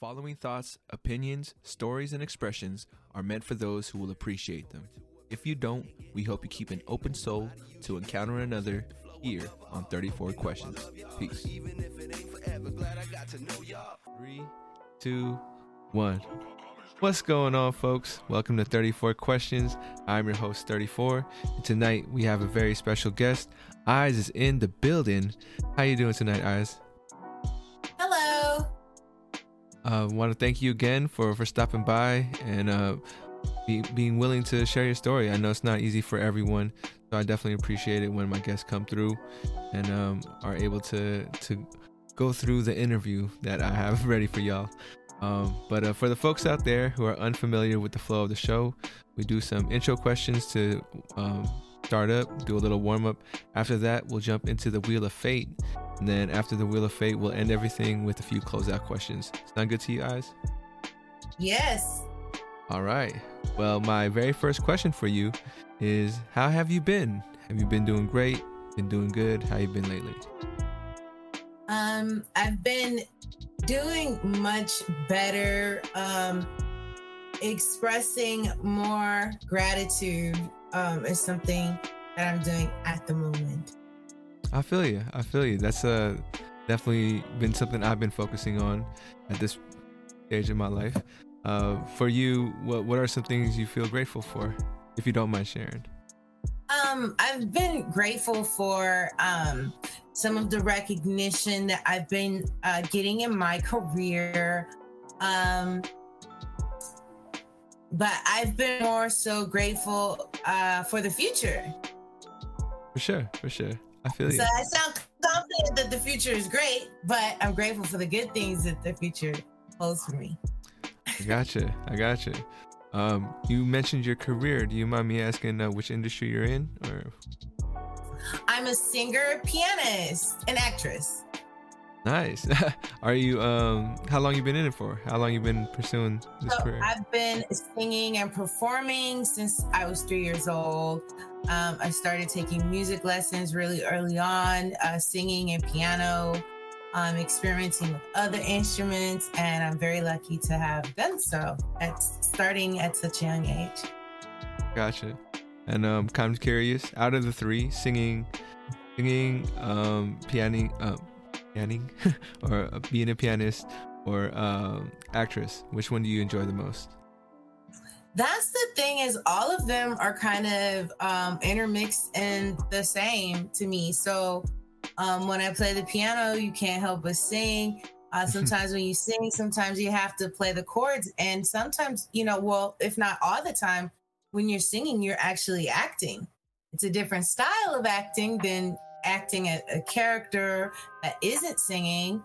following thoughts, opinions, stories, and expressions are meant for those who will appreciate them. If you don't, we hope you keep an open soul to encounter another here on 34 Questions. Peace. Three, two, one. What's going on, folks? Welcome to 34 Questions. I'm your host, 34. And tonight we have a very special guest. Eyes is in the building. How you doing tonight, Eyes? Uh, want to thank you again for for stopping by and uh, be, being willing to share your story. I know it's not easy for everyone, so I definitely appreciate it when my guests come through and um, are able to to go through the interview that I have ready for y'all. Um, but uh, for the folks out there who are unfamiliar with the flow of the show, we do some intro questions to um, start up, do a little warm up. After that, we'll jump into the Wheel of Fate. And then after the Wheel of Fate, we'll end everything with a few closeout questions. Sound good to you guys? Yes. All right. Well, my very first question for you is how have you been? Have you been doing great? Been doing good? How you been lately? Um, I've been doing much better. Um, expressing more gratitude um, is something that I'm doing at the moment. I feel you. I feel you. That's uh definitely been something I've been focusing on at this stage of my life. Uh, for you, what what are some things you feel grateful for, if you don't mind sharing? Um, I've been grateful for um, some of the recognition that I've been uh, getting in my career. Um, but I've been more so grateful uh, for the future. For sure, for sure. I feel you. So I sound confident that the future is great, but I'm grateful for the good things that the future holds for me. I gotcha. I gotcha. Um, you mentioned your career. Do you mind me asking uh, which industry you're in? Or I'm a singer, pianist, and actress. Nice. are you? Um, how long you been in it for? How long you been pursuing this So career? I've been singing and performing since I was three years old. Um, I started taking music lessons really early on, uh, singing and piano, um, experimenting with other instruments, and I'm very lucky to have done so at starting at such a young age. Gotcha. And um, kind of curious. Out of the three, singing, singing, um, pianing, um, pianing, or uh, being a pianist, or um, actress, which one do you enjoy the most? That's the thing is all of them are kind of um, intermixed and the same to me. So um, when I play the piano, you can't help but sing. Uh, sometimes when you sing, sometimes you have to play the chords, and sometimes you know, well, if not all the time, when you're singing, you're actually acting. It's a different style of acting than acting a, a character that isn't singing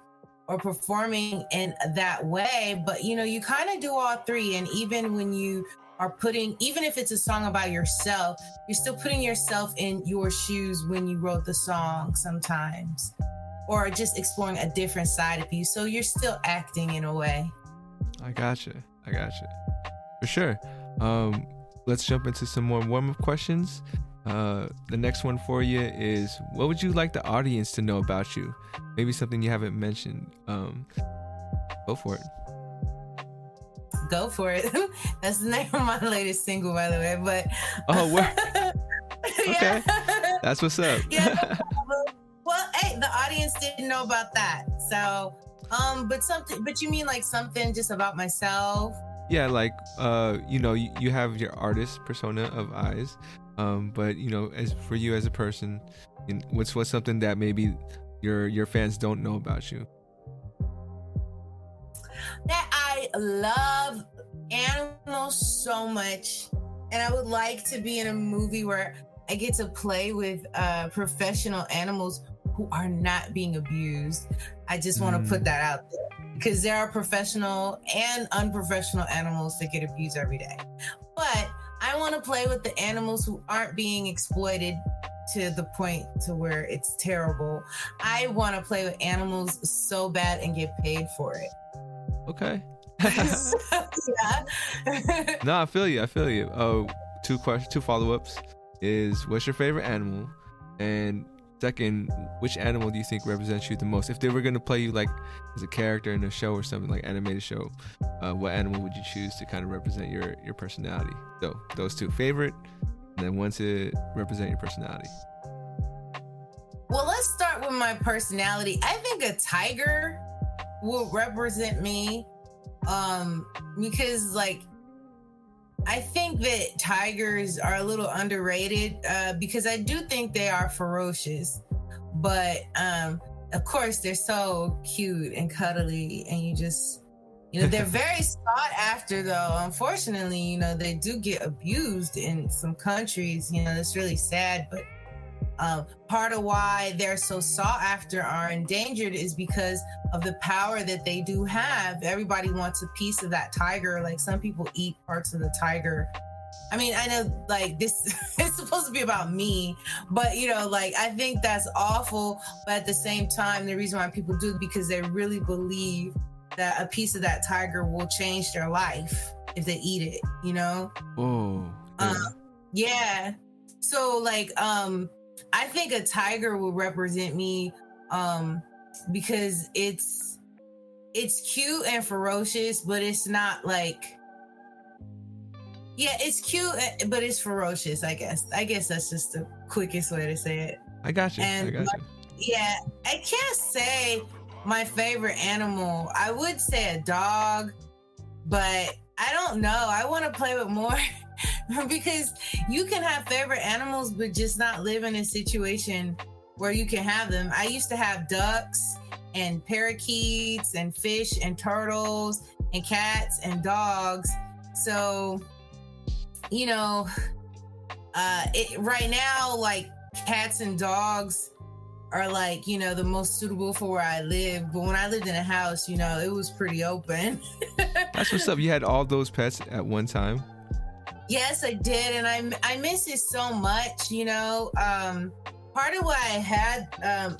or performing in that way. But you know, you kind of do all three, and even when you are putting, even if it's a song about yourself, you're still putting yourself in your shoes when you wrote the song sometimes, or just exploring a different side of you. So you're still acting in a way. I gotcha. I gotcha. For sure. Um, let's jump into some more warm up questions. Uh, the next one for you is what would you like the audience to know about you? Maybe something you haven't mentioned. Um, go for it. Go for it. That's the name of my latest single, by the way. But Oh, where? Okay. That's what's up. Yeah. well, hey, the audience didn't know about that. So, um, but something, but you mean like something just about myself? yeah, like uh, you know, you, you have your artist persona of eyes, um, but you know, as for you as a person, what's what's something that maybe your your fans don't know about you? that I love animals so much, and I would like to be in a movie where I get to play with uh, professional animals who are not being abused. I just want to Mm. put that out there because there are professional and unprofessional animals that get abused every day. But I want to play with the animals who aren't being exploited to the point to where it's terrible. I want to play with animals so bad and get paid for it. Okay. yeah. no, I feel you. I feel you. Oh, two questions, two follow ups. Is what's your favorite animal, and second, which animal do you think represents you the most? If they were gonna play you like as a character in a show or something like animated show, uh, what animal would you choose to kind of represent your your personality? So those two, favorite, and then one to represent your personality. Well, let's start with my personality. I think a tiger will represent me um because like I think that tigers are a little underrated uh, because I do think they are ferocious, but um, of course they're so cute and cuddly, and you just, you know, they're very sought after. Though, unfortunately, you know, they do get abused in some countries. You know, it's really sad, but um, part of why they're so sought after are endangered is because of the power that they do have. Everybody wants a piece of that tiger. Like some people eat parts of the tiger. I mean, I know like this is supposed to be about me, but you know, like I think that's awful. But at the same time, the reason why people do it because they really believe that a piece of that tiger will change their life if they eat it, you know? Whoa. Uh, yeah. So like um I think a tiger will represent me um because it's it's cute and ferocious, but it's not like yeah, it's cute, eh, but it's ferocious. I guess. I guess that's just the quickest way to say it. I got you. And I got my- you. Yeah, I can't say my favorite animal. I would say a dog, but I don't know. I want to play with more because you can have favorite animals, but just not live in a situation where you can have them. I used to have ducks and parakeets and fish and turtles and cats and dogs. So, you know, uh, it, right now, like cats and dogs are like, you know, the most suitable for where I live. But when I lived in a house, you know, it was pretty open. That's what's up. You had all those pets at one time. Yes, I did, and I I miss it so much. You know, um, part of why I had um,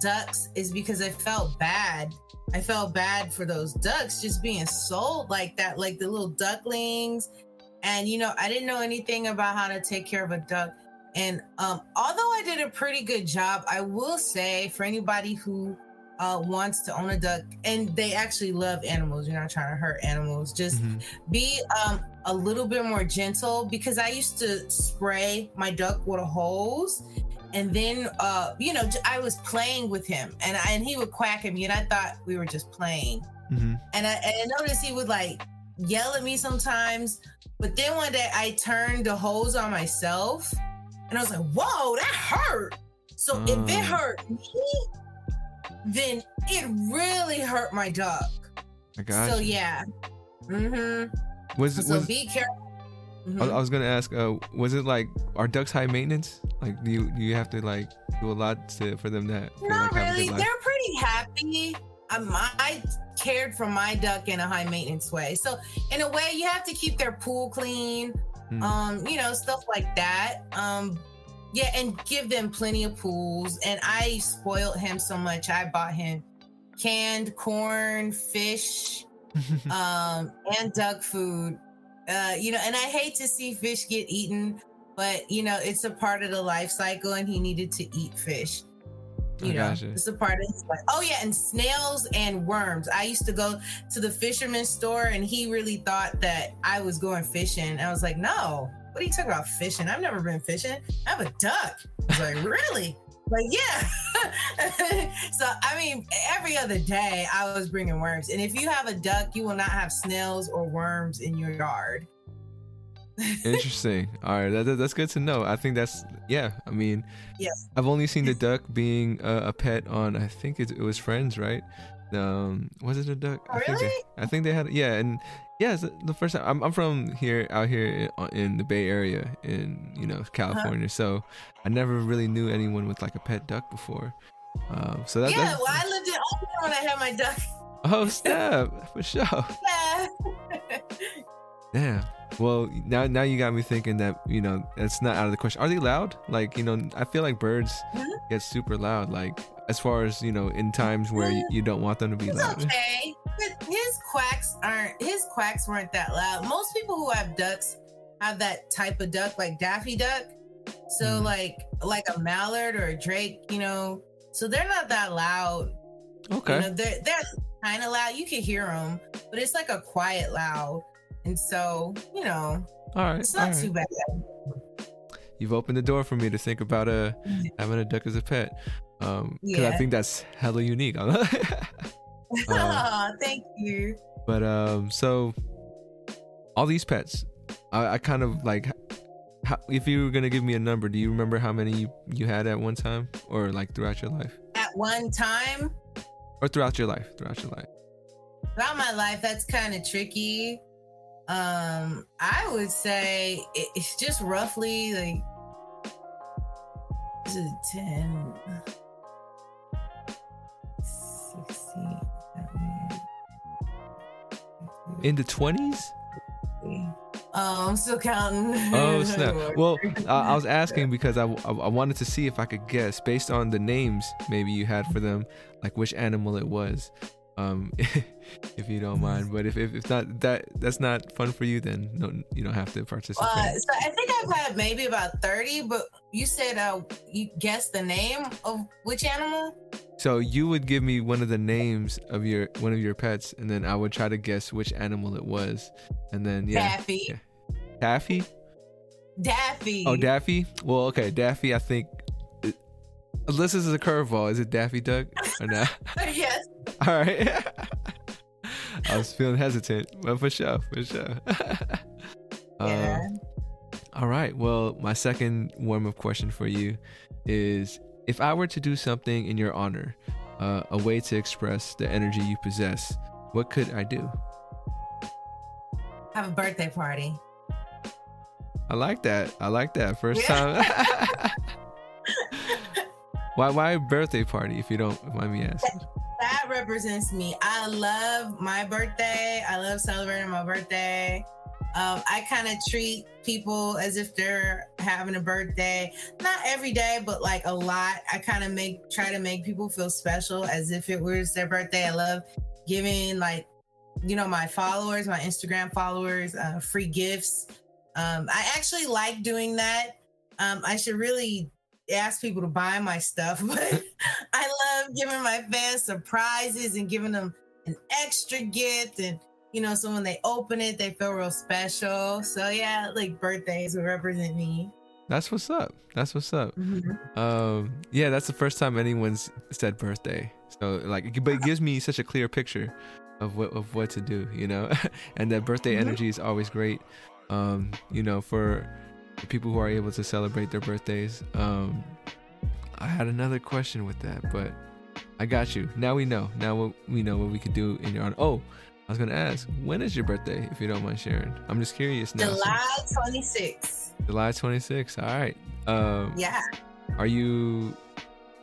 ducks is because I felt bad. I felt bad for those ducks just being sold like that, like the little ducklings. And you know, I didn't know anything about how to take care of a duck. And um, although I did a pretty good job, I will say for anybody who uh, wants to own a duck and they actually love animals, you're not trying to hurt animals, just Mhm. be um, a little bit more gentle because I used to spray my duck with a hose. And then, uh, you know, I was playing with him and, I, and he would quack at me and I thought we were just playing. Mhm. And I, and I noticed he would like yell at me sometimes. But then one day I turned the hose on myself and I was like, whoa, that hurt. So if it Mm. hurt me, then it really hurt my duck. I got so yeah. Mm-hmm. Was it So was be careful. I, Mhm. I was gonna ask, uh, was it like are ducks high maintenance? Like, do you do you have to like do a lot to for them that for, Not like, really. They're pretty happy. Um, I cared for my duck in a high maintenance way. So in a way, you have to keep their pool clean. Hmm. Um, you know, stuff like that. Um, yeah, and give them plenty of pools. And I spoiled him so much. I bought him canned corn, fish, um, and duck food. Uh, you know, and I hate to see fish get eaten, but you know, it's a part of the life cycle, and he needed to eat fish. You I know, gotcha. it's a part of his life. Oh yeah, and snails and worms. I used to go to the fisherman's store, and he really thought that I was going fishing. I was like, no. What are you talking about fishing? I've never been fishing. I have a duck. He's like, really? Like, yeah. so, I mean, every other day I was bringing worms. And if you have a duck, you will not have snails or worms in your yard. Interesting. All right, that, that- that's good to know. I think that's yeah. I mean, Yeah. I've only seen the duck being a, a pet on. I think it, it was Friends, right? Um, was it a duck? Oh, I think they, really? I think they had yeah, and yeah, it's the- first time. I'm I'm from here out here in, in the Bay Area in you know California, so I never really knew anyone with like a pet duck before. Um, so that, yeah, that's well, I lived in Oakland when I had my duck. oh snap for sure. Yeah. Yeah. Well, now now you got me thinking that you know that's not out of the question. Are they loud? Like you know, I feel like birds get super loud. Like as far as you know, in times where you, you don't want them to be It's loud. okay. His quacks aren't his quacks weren't that loud. Most people who have ducks have that type of duck, like Daffy Duck. So Mm. like like a mallard or a drake, you know. So they're not that loud. Okay. You know, they're they're kind of loud. You can hear them, but it's like a quiet loud. And so, you know, all right. it's not right. too bad. You've opened the door for me to think about uh having a duck as a pet. Um, because I think that's hella unique. Uh, Thank you. but um, so all these pets, I, I kind of like. How, if you were gonna give me a number, do you remember how many you, you had at one time, or like throughout your life, At one time, or throughout your life, throughout your life? throughout my life, that's kind of tricky. Um, I would say it's just roughly like this is 10, 16, In the twenties? Oh, I'm still counting. Oh snap! Well, I, I was asking because I, I I wanted to see if I could guess based on the names maybe you had for them, like which animal it was. Um, if you don't mind, but if, if if not that that's not fun for you, then no, you don't have to participate. Uh, so I think I've had maybe about 30, but you said uh you guessed the name of which animal? So you would give me one of the names of your one of your pets, and then I would try to guess which animal it was, and then yeah, Daffy. yeah. Daffy. Daffy. Oh, Daffy. Well, okay, Daffy. I think. Unless this is a curveball, is it Daffy Duck or not? yes. All right. I was feeling hesitant, but for sure, for sure. Yeah. Um, all right. Well, my second warm up question for you is if I were to do something in your honor, uh, a way to express the energy you possess, what could I do? Have a birthday party. I like that. I like that. First Yeah. time. why why birthday party if you don't mind me asking? Represents me. I love my birthday. I love celebrating my birthday. Um, I kind of treat people as if they're having a birthday. Not every day, but like a lot. I kind of make try to make people feel special as if it was their birthday. I love giving like you know my followers, my Instagram followers, uh, free gifts. Um, I actually like doing that. Um, I should really ask people to buy my stuff, but I love giving my fans surprises and giving them an extra gift. And, you know, so when they open it, they feel real special. So, yeah, like birthdays would represent me. That's what's up. That's what's up. Mhm. Um, yeah, that's the first time anyone's said birthday. So like, but it gives me such a clear picture of what of what to do, you know. and that birthday Mhm. energy is always great. Um, you know, for the people who are able to celebrate their birthdays. Um, I had another question with that, but I got you. Now we know. Now what we know what we could do in your honor. Oh, I was gonna ask, when is your birthday? If you don't mind sharing, I'm just curious now. July 26th. July 26th. All right. Um, Yeah. are you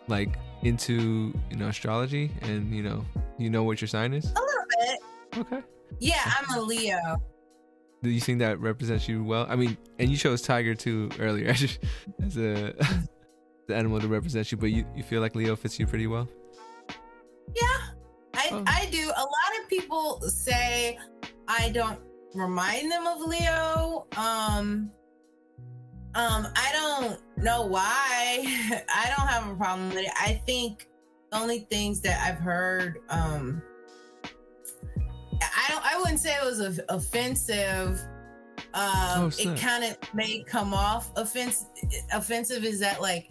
like into you know astrology and you know you know what your sign is A little bit. okay Yeah, I'm a Leo. Do you think that represents you well i mean and you chose tiger too earlier as a the animal to represent you but you, you feel like leo fits you pretty well Yeah, I, Oh. I do. A lot of people say I don't remind them of Leo. Um, um, I don't know why. I don't have a problem with it. I think the only things that I've heard, um, I don't. I wouldn't say it was of- offensive. Um, Oh, it kind of may come off offense, offensive. Is that like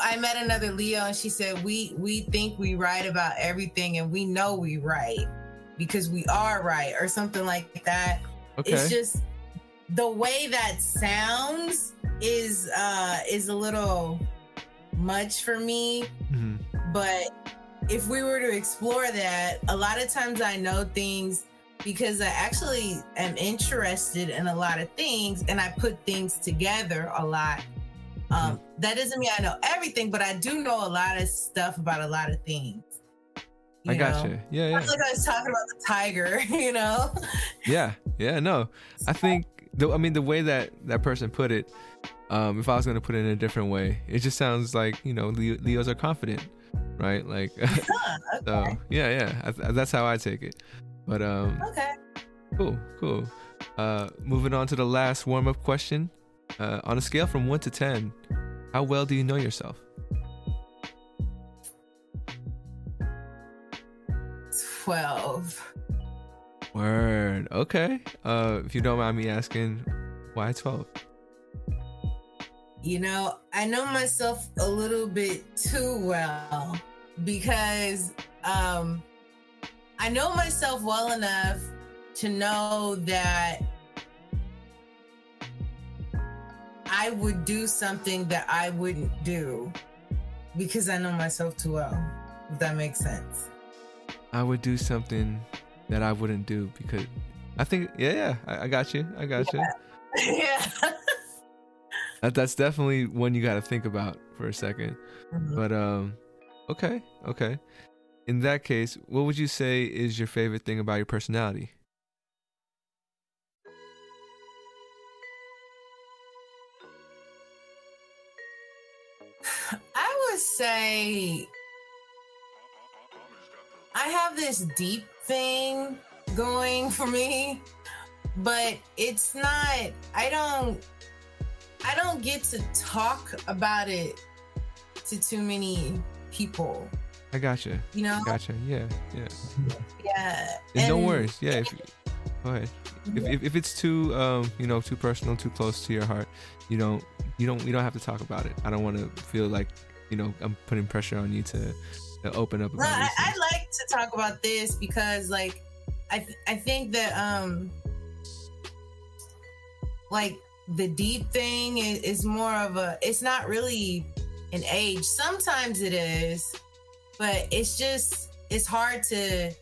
I met another Leo and she said we we think we right about everything and we know we right because we are right or something like that. okay It's just the way that sounds is uh is a little much for me, Mhm. but if we were to explore that, a lot of times I know things because I actually am interested in a lot of things and I put things together a lot. Um, that doesn't mean I know everything, but I do know a lot of stuff about a lot of things. i you got know? you yeah yeah like I was talking about the tiger, you know? yeah yeah no i think the, i mean the way that that person put it um if i was going to put it in a different way it just sounds like you know Leo, leos are confident right like Huh, so yeah yeah I, th- that's how i take it but um okay. Cool, cool. Uh, moving on to the last warm up question. uh, on a scale from one to ten, how well do you know yourself? Twelve. Word. Okay. Uh, if you don't mind me asking, why twelve? You know, I know myself a little bit too well because um I know myself well enough to know that I would do something that I wouldn't do because I know myself too well. If that makes sense. I would do something that I wouldn't do because I think yeah, yeah, I, I got you. I got yeah. you. yeah. that, that's definitely one you got to think about for a 2nd mm-hmm. But um okay, okay. In that case, what would you say is your favorite thing about your personality? I would say I have this deep thing going for me, but it's not I don't I don't get to talk about it to too many people. I gotcha. You know? Gotcha. Yeah. Yeah. Yeah. And, no worries. Yeah. If, go ahead. If, if, if it's too um you know too personal, too close to your heart, you don't you don't we don't have to talk about it. I don't want to feel like you know I'm putting pressure on you to, to open up. About well, I, I like to talk about this because like I th- I think that um like the deep thing is, is more of a it's not really an age. Sometimes it is, but it's just it's hard to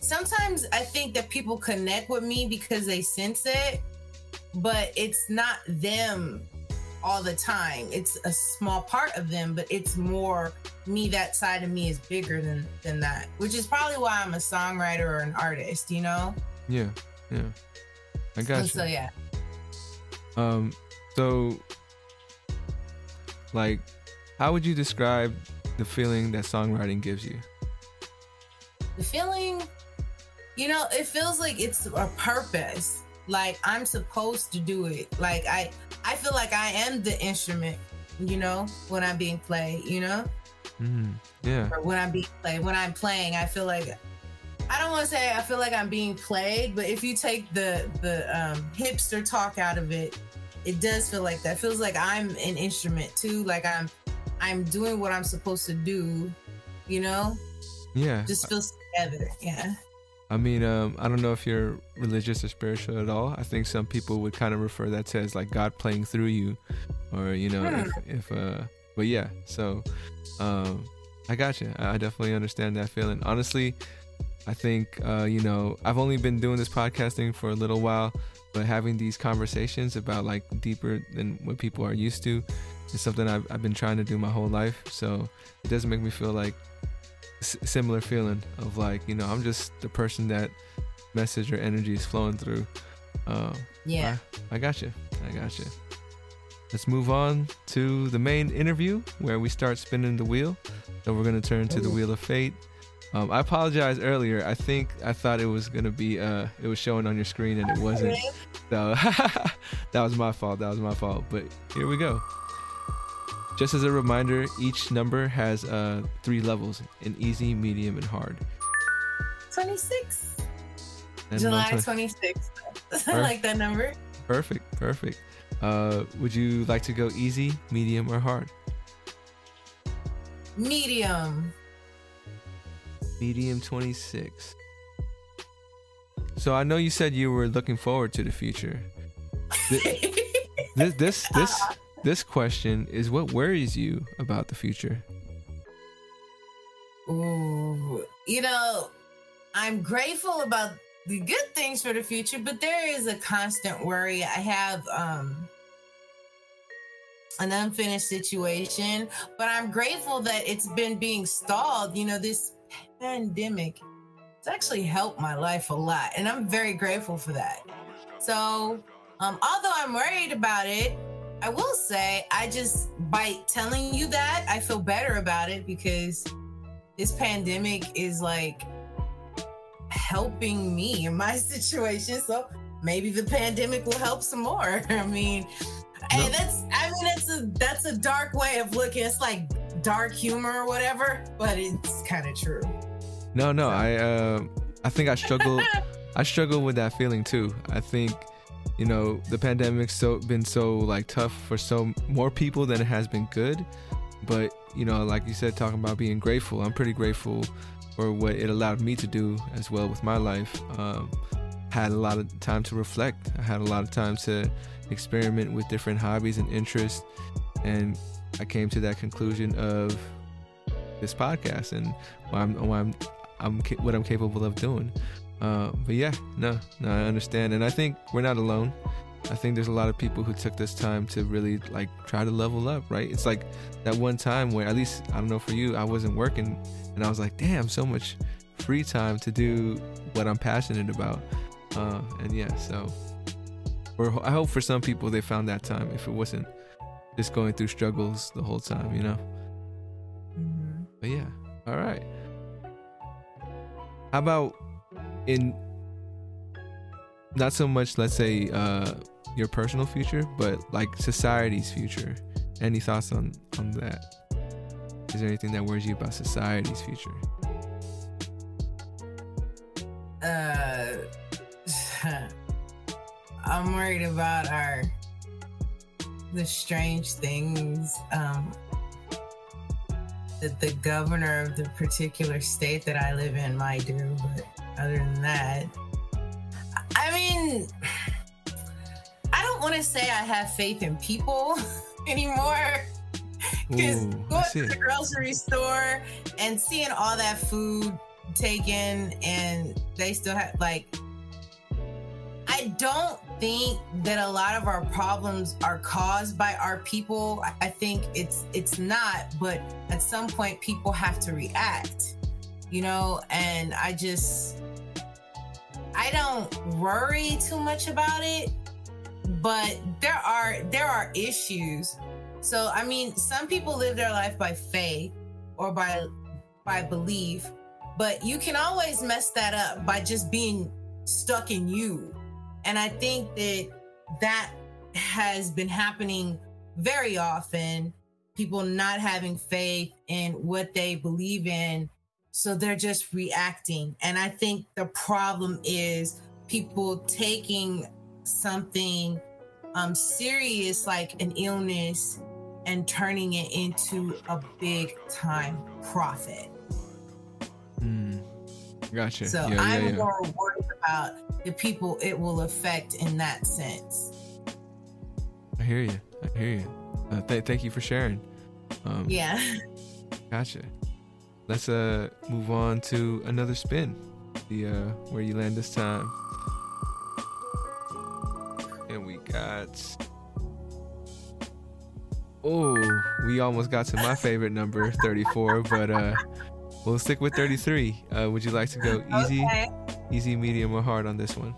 sometimes I think that people connect with me because they sense it, but it's not them all the time. It's a small part of them, but it's more me. That side of me is bigger than than that, which is probably why I'm a songwriter or an artist. You know? Yeah, yeah. I got you. So yeah. Um. So, like, how would you describe the feeling that songwriting gives you? The feeling, you know, it feels like it's a purpose. Like I'm supposed to do it. Like I I feel like I am the instrument, you know, when I'm being played, you know? Mm, yeah. Or when I'm being played. When I'm playing, I feel like I don't want to say I feel like I'm being played, but if you take the the um, hipster talk out of it, it does feel like that. It feels like I'm an instrument too. Like I'm I'm doing what I'm supposed to do, you know? Yeah. Just feels together. Yeah. I mean, um, I don't know if you're religious or spiritual at all. I think some people would kind of refer that to as like God playing through you, or you know, if, hmm. if uh, but yeah. So, um, I got you. I definitely understand that feeling. Honestly, I think uh, you know, I've only been doing this podcasting for a little while, but having these conversations about like deeper than what people are used to is something I've, I've been trying to do my whole life. So it doesn't make me feel like similar feeling of like you know i'm just the person that message or energy is flowing through. Uh, yeah. I, I got you i got you let's move on to the main interview where we start spinning the wheel. So we're going to turn to the wheel of fate um, I apologize earlier. I think I thought it was gonna be uh it was showing on your screen and it wasn't. So that was my fault. That was my fault. But here we go. Just as a reminder, each number has uh, three levels in easy, medium, and hard. 26. And July twenty-six. I like that number. Perfect, perfect. Uh, would you like to go easy, medium, or hard? Medium. Medium 26. So I know you said you were looking forward to the future. this, this, this, this this question is what worries you about the future? Ooh, you know, I'm grateful about the good things for the future, but there is a constant worry. I have um an unfinished situation, but I'm grateful that it's been being stalled. You know, this pandemic it's actually helped my life a lot, and I'm very grateful for that. So, um, although I'm worried about it, I will say, I just, by telling you that, I feel better about it because this pandemic is like helping me in my situation. So maybe the pandemic will help some more. I mean, And that's I mean that's a that's a dark way of looking. It's like dark humor or whatever, but it's kind of true. No, no. I uh, I think I struggle I struggle with that feeling too. I think you know the pandemic's so been so like tough for so more people than it has been good. But you know, like you said, talking about being grateful, I'm pretty grateful for what it allowed me to do as well with my life. Um, had a lot of time to reflect. I had a lot of time to experiment with different hobbies and interests, and I came to that conclusion of this podcast and why I'm, why I'm, I'm what I'm capable of doing. Uh, but yeah, no, no, I understand, and I think we're not alone. I think there's a lot of people who took this time to really like try to level up, right? It's like that one time where at least I don't know for you, I wasn't working, and I was like, damn, so much free time to do what I'm passionate about. Uh, and yeah, so I hope for some people they found that time if it wasn't just going through struggles the whole time, you know. Mm-hmm. But yeah, all right. How about in not so much, let's say, uh, your personal future, but like society's future? Any thoughts on on that? Is there anything that worries you about society's future? Uh, I'm worried about our the strange things um, that the governor of the particular state that I live in might do. But other than that, I mean, I don't want to say I have faith in people anymore. Because going to the grocery store and seeing all that food taken and they still have like I don't think that a lot of our problems are caused by our people. I think it's it's not, but at some point people have to react. You know, and I just I don't worry too much about it, but there are there are issues. So I mean, some people live their life by faith or by by belief, but you can always mess that up by just being stuck in you and I think that that has been happening very often. People not having faith in what they believe in. So they're just reacting. And I think the problem is people taking something um, serious like an illness and turning it into a big time profit. Gotcha. So yeah, I'm yeah. more worried about the people it will affect in that sense. I hear you. I hear you. Uh, th- thank you for sharing. Um, yeah. Gotcha. Let's uh move on to another spin. The uh where you land this time. And we got Oh, we almost got to my favorite number, 34, but uh We'll stick with 33. Uh, would you like to go easy, okay. easy, medium, or hard on this one?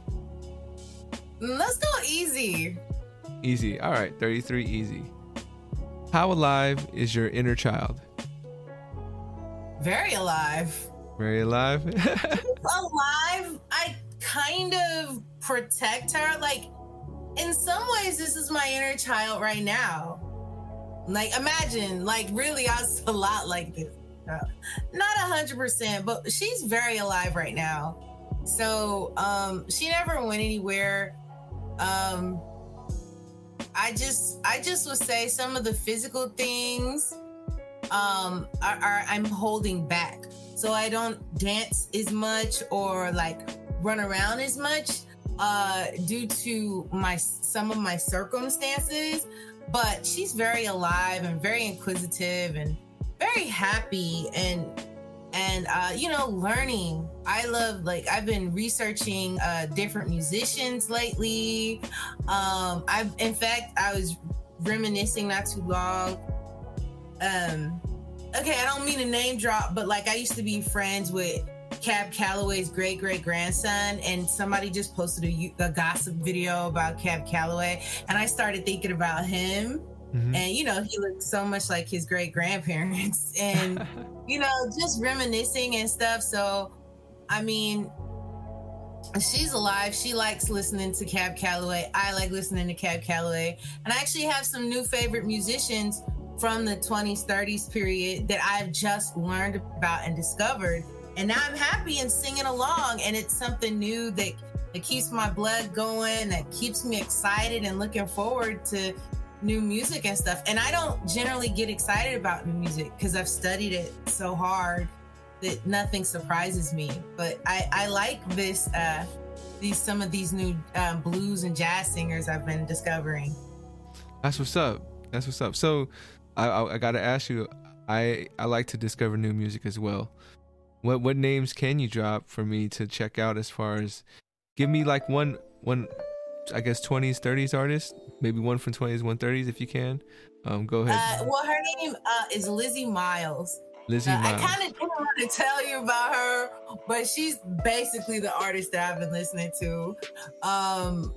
Let's go easy. Easy. All right, 33 easy. How alive is your inner child? Very alive. Very alive? alive. I kind of protect her. Like, in some ways, this is my inner child right now. Like, imagine, like, really, I was a lot like this not a hundred percent, but she's very alive right now. So um, she never went anywhere. Um, I just I just would say some of the physical things um, are, are I'm holding back. So I don't dance as much or like run around as much uh, due to my some of my circumstances. But she's very alive and very inquisitive and very happy and and uh, you know learning. I love like i've been researching uh, different musicians lately. Um i've in fact i was reminiscing not too long um okay i don't mean to name drop but like i used to be friends with cab calloway's great great grandson and somebody just posted a, a gossip video about cab calloway and i started thinking about him Mm-hmm. And, you know, he looked so much like his great grandparents and, you know, just reminiscing and stuff. So, I mean, she's alive. She likes listening to Cab Calloway. I like listening to Cab Calloway. And I actually have some new favorite musicians from the 20s, 30s period that I've just learned about and discovered. And now I'm happy and singing along. And it's something new that, that keeps my blood going, that keeps me excited and looking forward to new music and stuff. And I don't generally get excited about new music because I've studied it so hard that nothing surprises me. But I, I like this uh these some of these new um, blues and jazz singers I've been discovering. That's what's up. That's what's up. So I, I, I got to ask you. I I like to discover new music as well. What what names can you drop for me to check out as far as give me like one one I guess 20s 30s artist, maybe one from 20s 130s if you can. Um go ahead. Uh, well her name uh, is Lizzie Miles. Lizzie uh, Miles. I kind of didn't want to tell you about her, but she's basically the artist that I've been listening to. Um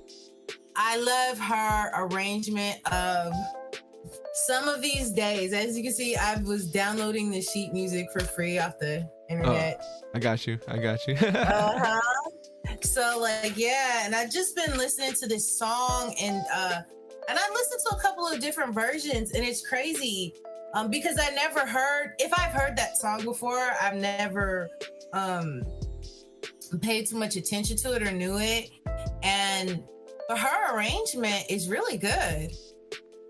I love her arrangement of some of these days, as you can see, I was downloading the sheet music for free off the internet. Oh, I got you. I got you. uh-huh. So like yeah, and I've just been listening to this song and uh and I listened to a couple of different versions and it's crazy. Um because I never heard if I've heard that song before, I've never um paid too much attention to it or knew it. And but her arrangement is really good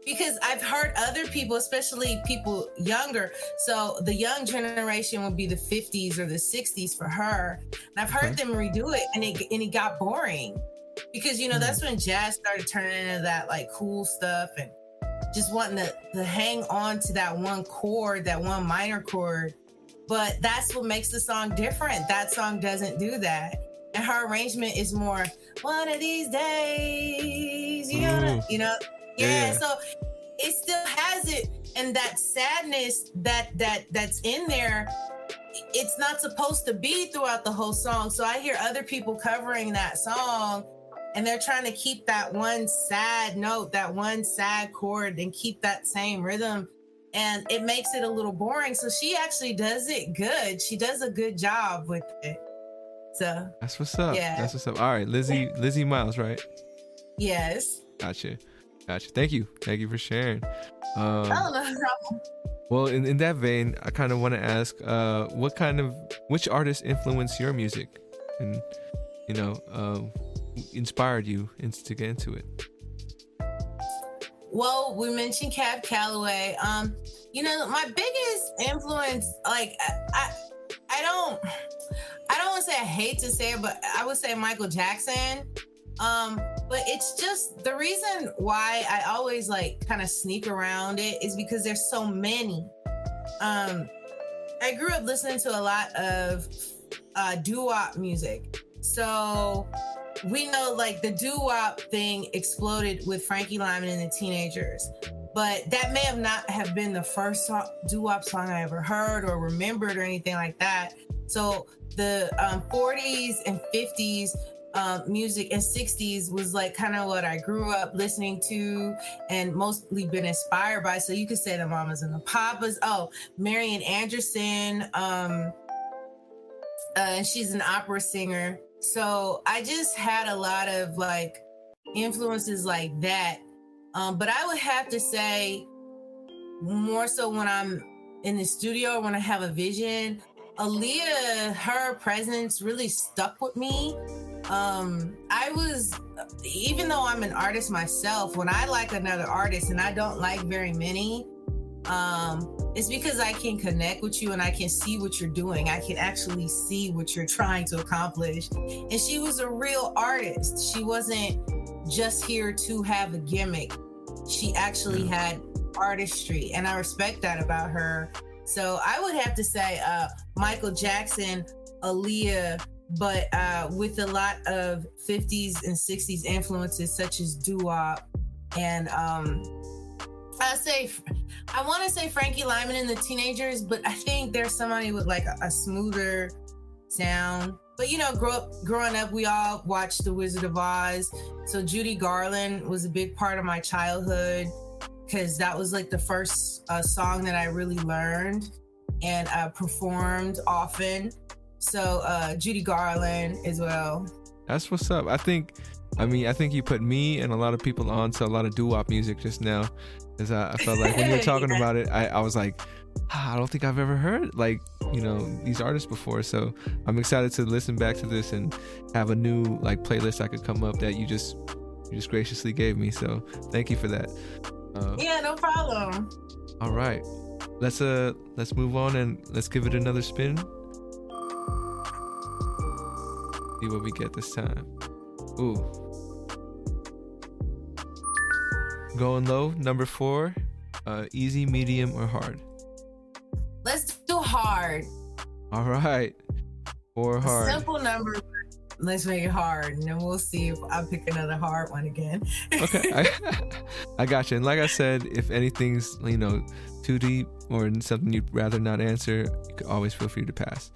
because I've heard other people, especially people younger. So the young generation would be the 50s or the 60s for her. And I've heard okay. them redo it and it and it got boring. Because you know, mm that's when jazz started turning into that like cool stuff and just wanting to, to hang on to that one chord, that one minor chord. But that's what makes the song different. That song doesn't do that. And her arrangement is more one of these days, you know, you know, yeah, yeah. So it still has it, and that sadness that that that's in there. It's not supposed to be throughout the whole song. So I hear other people covering that song and they're trying to keep that one sad note, that one sad chord, and keep that same rhythm. And it makes it a little boring. So she actually does it good. She does a good job with it. So that's what's up. Yeah. That's what's up. All right, Lizzie, Lizzie Miles, right? Yes. Gotcha. Gotcha. Thank you. Thank you for sharing. Um, oh, no problem. Well, in, in that vein, I kind of want to ask, uh, what kind of which artists influenced your music, and you know, uh, inspired you to get into it? Well, we mentioned Cab Calloway. Um, you know, my biggest influence, like I, I don't, I don't want to say I hate to say it, but I would say Michael Jackson. Um, but it's just the reason why I always like kind of sneak around it is because there's so many. Um, I grew up listening to a lot of uh, doo-wop music, so we know like the doo-wop thing exploded with Frankie Lymon and the Teenagers, but that may have not have been the first doo-wop song I ever heard or remembered or anything like that. So the um, 40s and 50s uh, music in 60s was like kind of what I grew up listening to and mostly been inspired by. So you could say the mamas and the papas. Oh, Marian Anderson. Um, uh, she's an opera singer. So I just had a lot of like influences like that. Um, but I would have to say more so when I'm in the studio when I have a vision, Aaliyah, her presence really stuck with me um i was even though i'm an artist myself when i like another artist and i don't like very many um it's because i can connect with you and i can see what you're doing. I can actually see what you're trying to accomplish. And she was a real artist. She wasn't just here to have a gimmick. She actually had artistry and i respect that about her. So i would have to say uh michael jackson aaliyah but uh, with a lot of 50s and 60s influences such as doo-wop and um, I say I want to say Frankie Lymon and the Teenagers, but I think there's somebody with like a, a smoother sound. But you know, grow up, growing up, we all watched The Wizard of Oz. So Judy Garland was a big part of my childhood because that was like the first uh, song that I really learned and uh, performed often. So uh, Judy Garland as well. That's what's up. I think, I mean, I think you put me and a lot of people on to a lot of doo wop music just now, because I, I, felt like when you were talking yeah. about it, I, I was like, ah, I don't think I've ever heard like you know these artists before. So I'm excited to listen back to this and have a new like playlist I could come up that you just you just graciously gave me. So thank you for that. Uh, yeah, no problem. All right, let's uh let's move on and let's give it another spin. See what we get this time. Ooh. Going low, number four. Uh, easy, medium, or hard? Let's do hard. All right. Four hard. Simple number. Let's make it hard, and then we'll see if I pick another hard one again. okay, I, I got you. And like I said, if anything's you know too deep or something you'd rather not answer, you could always feel free to pass.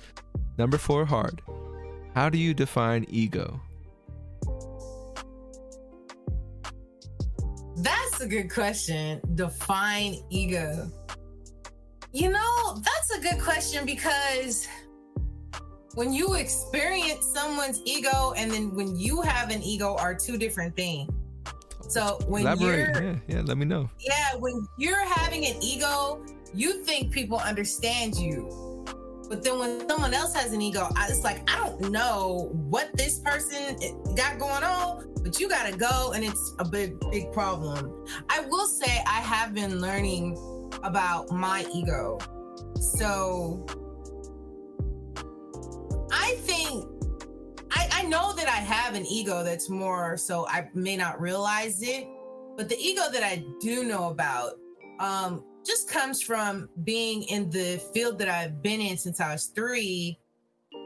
Number four, hard. How do you define ego? That's a good question. Define ego. You know, that's a good question because when you experience someone's ego and then when you have an ego are two different things. So when Elaborate. you're yeah, yeah, let me know. Yeah, when you're having an ego, you think people understand you. But then when someone else has an ego, I, it's like I don't know what this person got going on, but you gotta go, and it's a big, big problem. I will say I have been learning about my ego. So I think I, I know that I have an ego that's more so I may not realize it, but the ego that I do know about um, just comes from being in the field that I've been in since I was three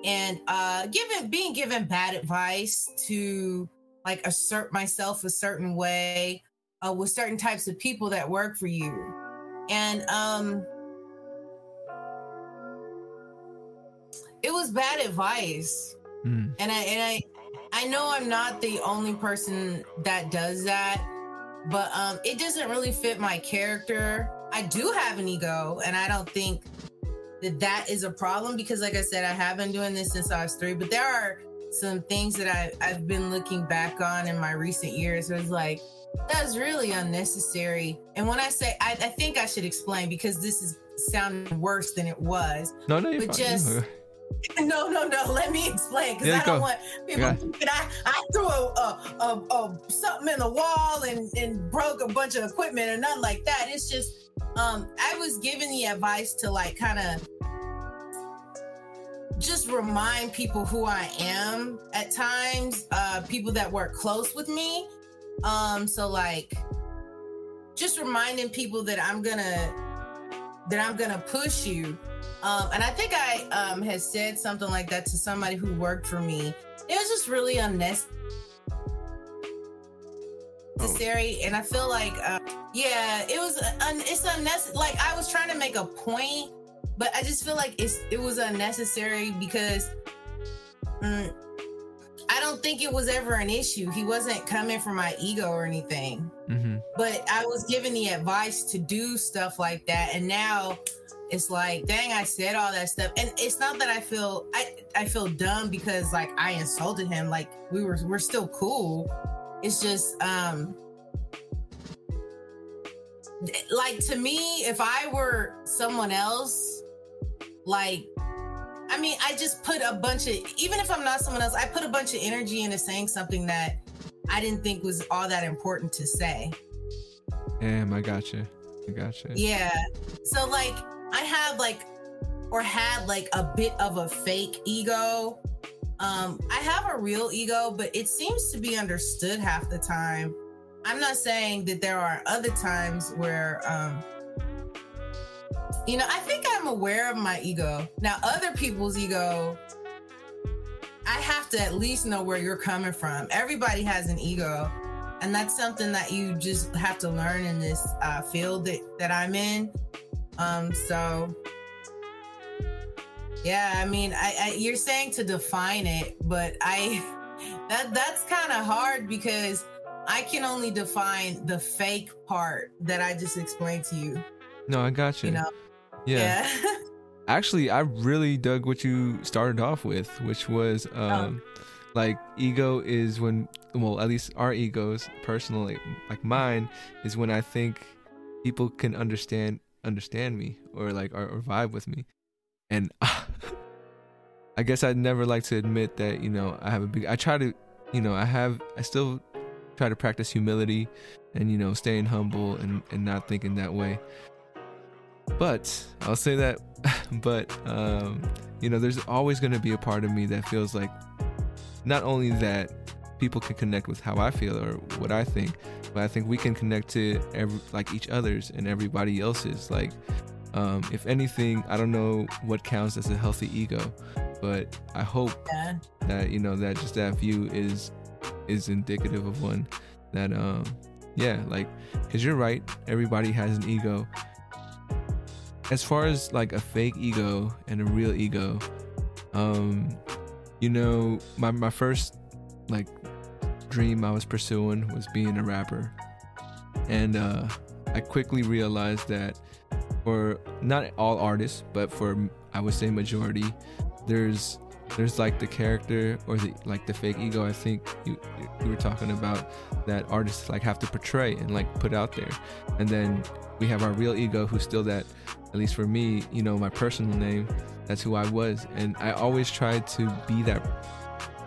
and uh given being given bad advice to like assert myself a certain way uh, with certain types of people that work for you. And um it was bad advice. Mm. and i and i i know i'm not the only person that does that but um it doesn't really fit my character i do have an ego and i don't think that that is a problem because like i said i have been doing this since i was three but there are some things that I, i've been looking back on in my recent years it was like that's really unnecessary. And when I say, I, I, think I should explain because this is sounding worse than it was. No, no, but fine. just. No, no, no. Let me explain because yeah, I don't go. want people thinking I, I threw a, a, a, a, something in the wall and, and broke a bunch of equipment or nothing like that. It's just um I was given the advice to like kind of just remind people who I am at times, uh, people that work close with me, um, so like just reminding people that I'm gonna that I'm gonna push you. Um, and I think I um had said something like that to somebody who worked for me. It was just really unnecessary. Oh. and I feel like, uh, yeah, it was un- it's unnecessary. Like I was trying to make a point, but I just feel like it's it was unnecessary because mm, I don't think it was ever an issue. He wasn't coming for my ego or anything. Mm-hmm. But I was given the advice to do stuff like that. And now it's like, dang, I said all that stuff. And it's not that I feel I, I feel dumb because like I insulted him. Like we were we're still cool. It's just um like to me, if I were someone else, like I mean, I just put a bunch of, even if I'm not someone else, I put a bunch of energy into saying something that I didn't think was all that important to say. Damn, I gotcha. I gotcha. Yeah. So, like, I have, like, or had, like, a bit of a fake ego. Um, I have a real ego, but it seems to be understood half the time. I'm not saying that there are other times where, um, you know, I think I'm aware of my ego. Now, other people's ego, I have to at least know where you're coming from. Everybody has an ego. And that's something that you just have to learn in this uh, field that, that I'm in. Um, so, yeah, I mean, I, I you're saying to define it, but I that that's kind of hard because I can only define the fake part that I just explained to you. No, I got you. You know, yeah. yeah. Actually, I really dug what you started off with, which was oh. um, oh. like ego is when well at least our egos personally like mine is when i think people can understand understand me or like or, or vibe with me and i guess i'd never like to admit that you know i have a big i try to you know i have i still try to practice humility and you know staying humble and and not thinking that way but i'll say that but um you know there's always going to be a part of me that feels like not only that people can connect with how I feel or what I think, but I think we can connect to every like each other's and everybody else's. Like, um, if anything, I don't know what counts as a healthy ego, but I hope yeah. that you know that just that view is is indicative of one that um yeah like because you're right everybody has an ego as far as like a fake ego and a real ego um you know, my my first like dream I was pursuing was being a rapper, and uh, I quickly realized that for not all artists, but for I would say majority, there's there's like the character or the like the fake ego I think you you were talking about that artists like have to portray and like put out there, and then we have our real ego who's still that at least for me you know my personal name that's who I was. And I always tried to be that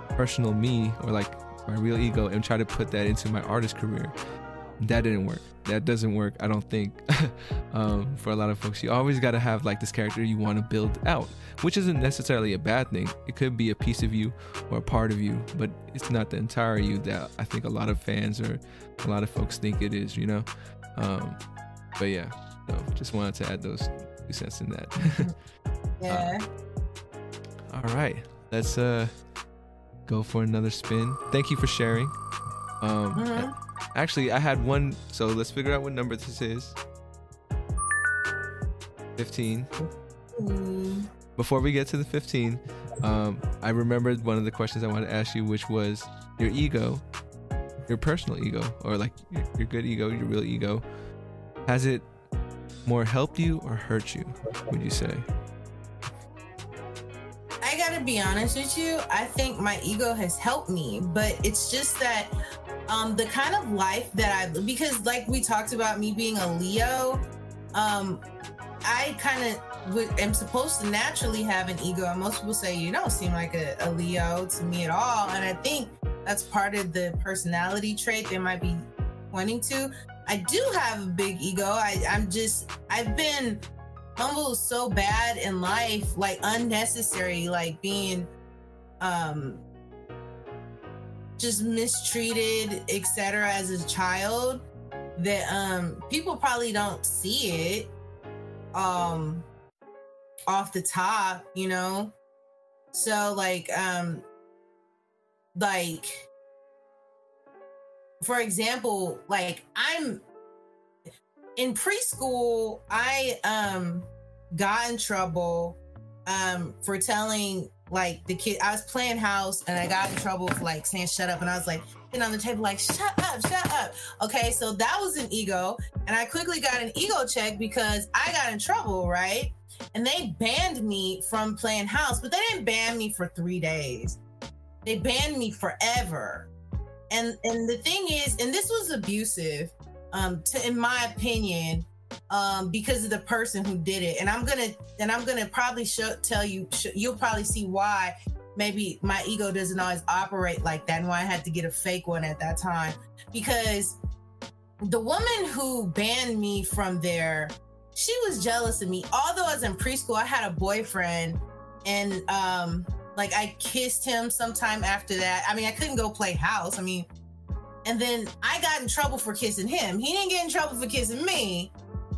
personal me or like my real ego and try to put that into my artist career. That didn't work. That doesn't work, I don't think, um, for a lot of folks. You always got to have like this character you want to build out, which isn't necessarily a bad thing. It could be a piece of you or a part of you, but it's not the entire you that I think a lot of fans or a lot of folks think it is, you know? Um, but yeah, so just wanted to add those two cents in that. Yeah. Uh, all right. Let's uh go for another spin. Thank you for sharing. Um mm-hmm. Actually I had one so let's figure out what number this is. 15. Mm. Before we get to the 15, um, I remembered one of the questions I wanted to ask you, which was your ego, your personal ego, or like your, your good ego, your real ego. Has it more helped you or hurt you, would you say? To be honest with you, I think my ego has helped me, but it's just that um, the kind of life that I because like we talked about me being a Leo, um, I kind of am supposed to naturally have an ego. And most people say you don't seem like a, a Leo to me at all, and I think that's part of the personality trait they might be pointing to. I do have a big ego. I, I'm just I've been humble is so bad in life, like unnecessary, like being um just mistreated, etc. as a child that um people probably don't see it um off the top, you know. So like um like for example, like I'm in preschool, I um got in trouble um for telling like the kid I was playing house and I got in trouble for like saying shut up and I was like sitting on the table like shut up, shut up. Okay, so that was an ego and I quickly got an ego check because I got in trouble, right? And they banned me from playing house, but they didn't ban me for 3 days. They banned me forever. And and the thing is, and this was abusive um, to, in my opinion, um, because of the person who did it. And I'm gonna and I'm gonna probably show, tell you you'll probably see why maybe my ego doesn't always operate like that and why I had to get a fake one at that time. Because the woman who banned me from there she was jealous of me. Although I was in preschool I had a boyfriend and um like I kissed him sometime after that. I mean I couldn't go play house. I mean and then I got in trouble for kissing him. He didn't get in trouble for kissing me.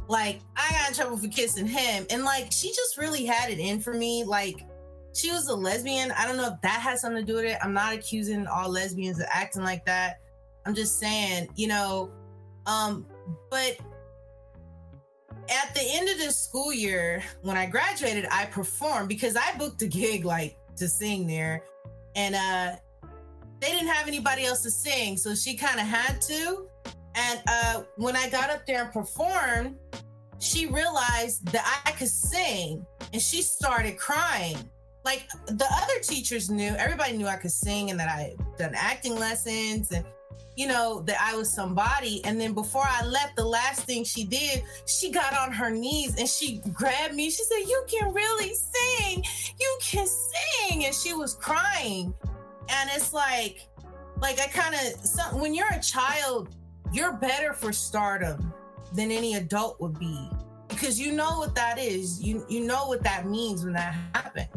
Like I got in trouble for kissing him. And like she just really had it in for me. Like she was a lesbian. I don't know if that has something to do with it. I'm not accusing all lesbians of acting like that. I'm just saying, you know, um, but at the end of this school year, when I graduated, I performed because I booked a gig like to sing there. And uh they didn't have anybody else to sing, so she kind of had to. And uh, when I got up there and performed, she realized that I could sing, and she started crying. like the other teachers knew, everybody knew I could sing and that I had done acting lessons and you know, that I was somebody. And then before I left, the last thing she did, she got on her knees and she grabbed me. She said, You can really sing. You can sing. And she was crying. And it's like, like I kind of, when you're a child, you're better for stardom than any adult would be because you know what that is. You you know what that means when that happens.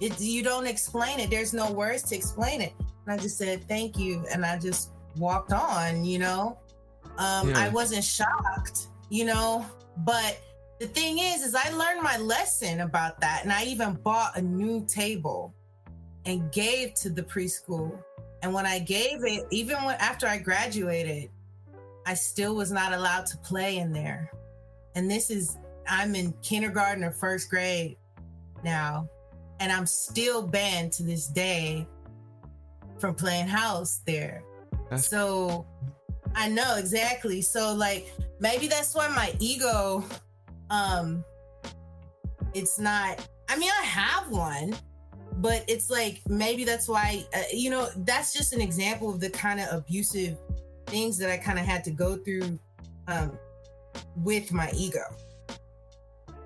It, you don't explain it. There's no words to explain it. And I just said thank you, and I just walked on, you know. Um, yeah. I wasn't shocked, you know, but the thing is, is I learned my lesson about that. And I even bought a new table and gave to the preschool. And when I gave it, even when after I graduated, I still was not allowed to play in there. And this is I'm in kindergarten or first grade now, and I'm still banned to this day from playing house there. That's- so I know exactly. So like maybe that's why my ego um it's not I mean I have one but it's like maybe that's why uh, you know that's just an example of the kind of abusive things that I kind of had to go through um with my ego.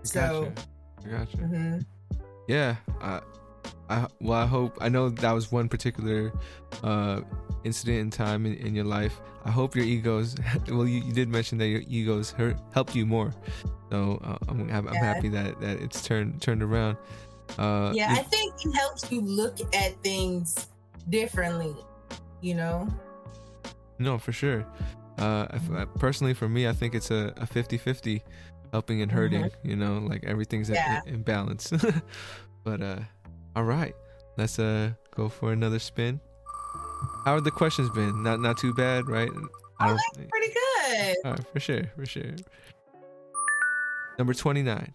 So gotcha. gotcha. Mm-hmm. Yeah, uh, I well, I hope I know that was one particular uh, incident in time in, in your life. I hope your egos. Well, you, you did mention that your egos hurt, helped you more, so uh, I'm, I'm yeah. happy that that it's turned turned around. Uh, yeah, if, I think it helps you look at things differently. You know. No, for sure. Uh, uh personally, for me, I think it's a, a 50-50 helping and hurting. Mm-hmm. You know, like everything's yeah. in, in balance. but uh all right, let's uh go for another spin. How have the questions been? Not not too bad, right? I oh, that's pretty good. All right, for sure, for sure. Number twenty nine,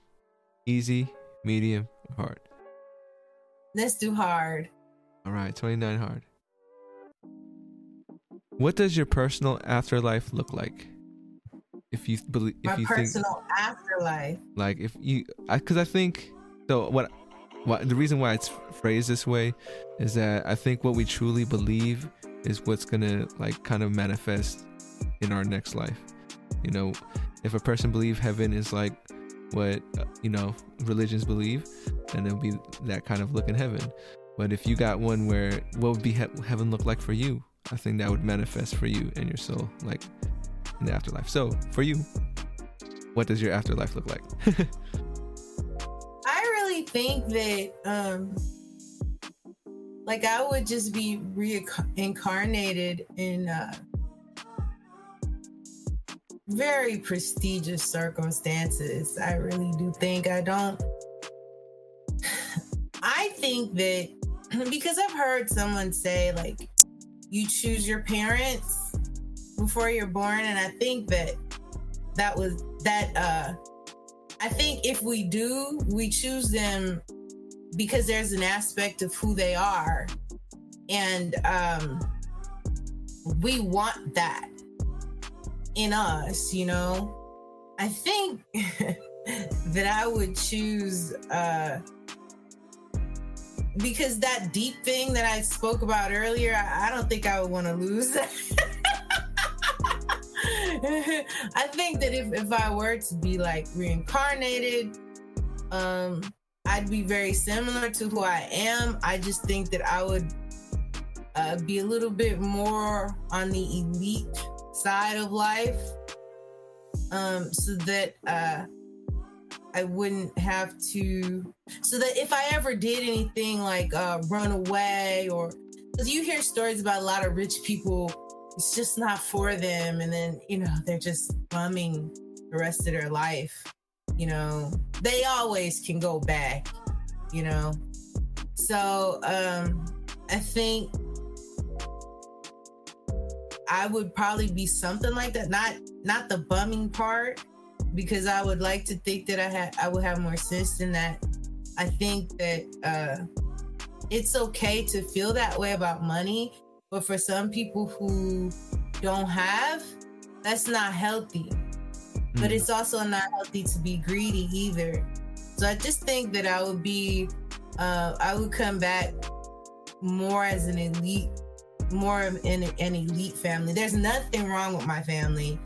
easy, medium, hard. Let's do hard. All right, twenty nine hard. What does your personal afterlife look like? If you believe, if My you personal think, afterlife. Like if you, because I, I think so. What why, the reason why it's phrased this way is that I think what we truly believe is what's gonna like kind of manifest in our next life. You know, if a person believe heaven is like what uh, you know religions believe, then it'll be that kind of look in heaven. But if you got one where what would be he- heaven look like for you, I think that would manifest for you and your soul, like in the afterlife. So for you, what does your afterlife look like? I really think that um like I would just be reincarnated in uh very prestigious circumstances. I really do think I don't I think that because I've heard someone say like you choose your parents before you're born and I think that that was that uh I think if we do, we choose them because there's an aspect of who they are. And um, we want that in us, you know? I think that I would choose uh, because that deep thing that I spoke about earlier, I, I don't think I would want to lose that. I think that if, if I were to be like reincarnated, um, I'd be very similar to who I am. I just think that I would uh, be a little bit more on the elite side of life, um, so that uh, I wouldn't have to. So that if I ever did anything like uh, run away or because you hear stories about a lot of rich people it's just not for them and then you know they're just bumming the rest of their life you know they always can go back you know so um i think i would probably be something like that not not the bumming part because i would like to think that i had i would have more sense than that i think that uh it's okay to feel that way about money but for some people who don't have, that's not healthy. Mm. But hmm. it's also not healthy to be greedy either. So I just think that I would be uh, I would come back more as an elite, more in an elite family. There's nothing wrong with my family.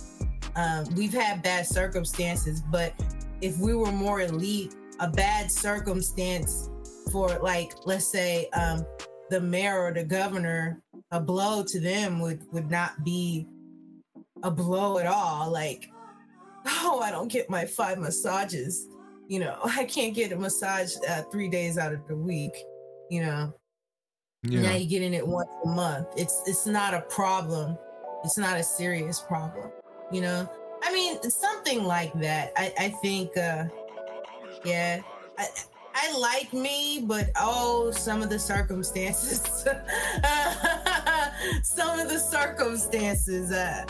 Um, we've had bad circumstances, but if we were more elite, a bad circumstance for like, let's say, um, the mayor or the governor, a blow to them would would not be a blow at all. Like, oh, I don't get my five massages. You know, I can't get a massage uh, three days out of the week. You know, yeah. now you're getting it once a month. It's it's not a problem. It's not a serious problem. You know, I mean, something like that. I I think. uh Yeah, I, I like me, but oh, some of the circumstances, some of the circumstances. Uh,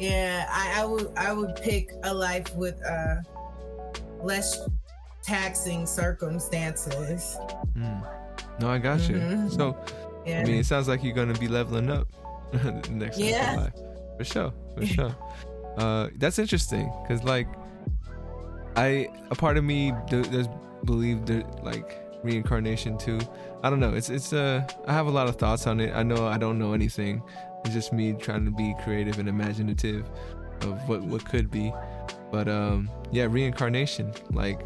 yeah, I, I would I would pick a life with uh less taxing circumstances. Mm. No, I got mm-hmm. you. So, yeah. I mean, it sounds like you're gonna be leveling up next yeah. life for sure, for sure. uh, that's interesting because like I a part of me does believe that like reincarnation too. I don't know. It's it's uh I have a lot of thoughts on it. I know I don't know anything. It's just me trying to be creative and imaginative of what what could be. But um yeah, reincarnation. Like